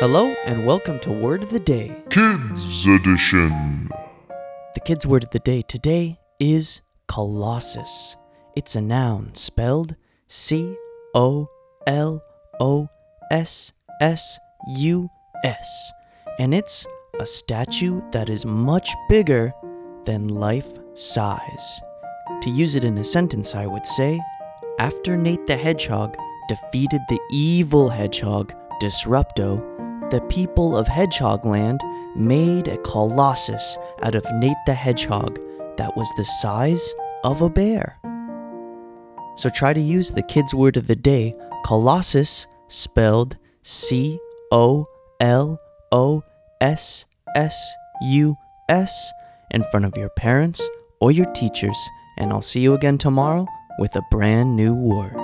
Hello and welcome to Word of the Day. Kids Edition. The kids' word of the day today is colossus. It's a noun spelled C O L O S S U S, and it's a statue that is much bigger than life size. To use it in a sentence, I would say, after Nate the Hedgehog defeated the evil hedgehog, Disrupto, the people of Hedgehogland made a colossus out of Nate the Hedgehog that was the size of a bear. So try to use the kids' word of the day, colossus, spelled C O L O S S U S, in front of your parents or your teachers, and I'll see you again tomorrow with a brand new word.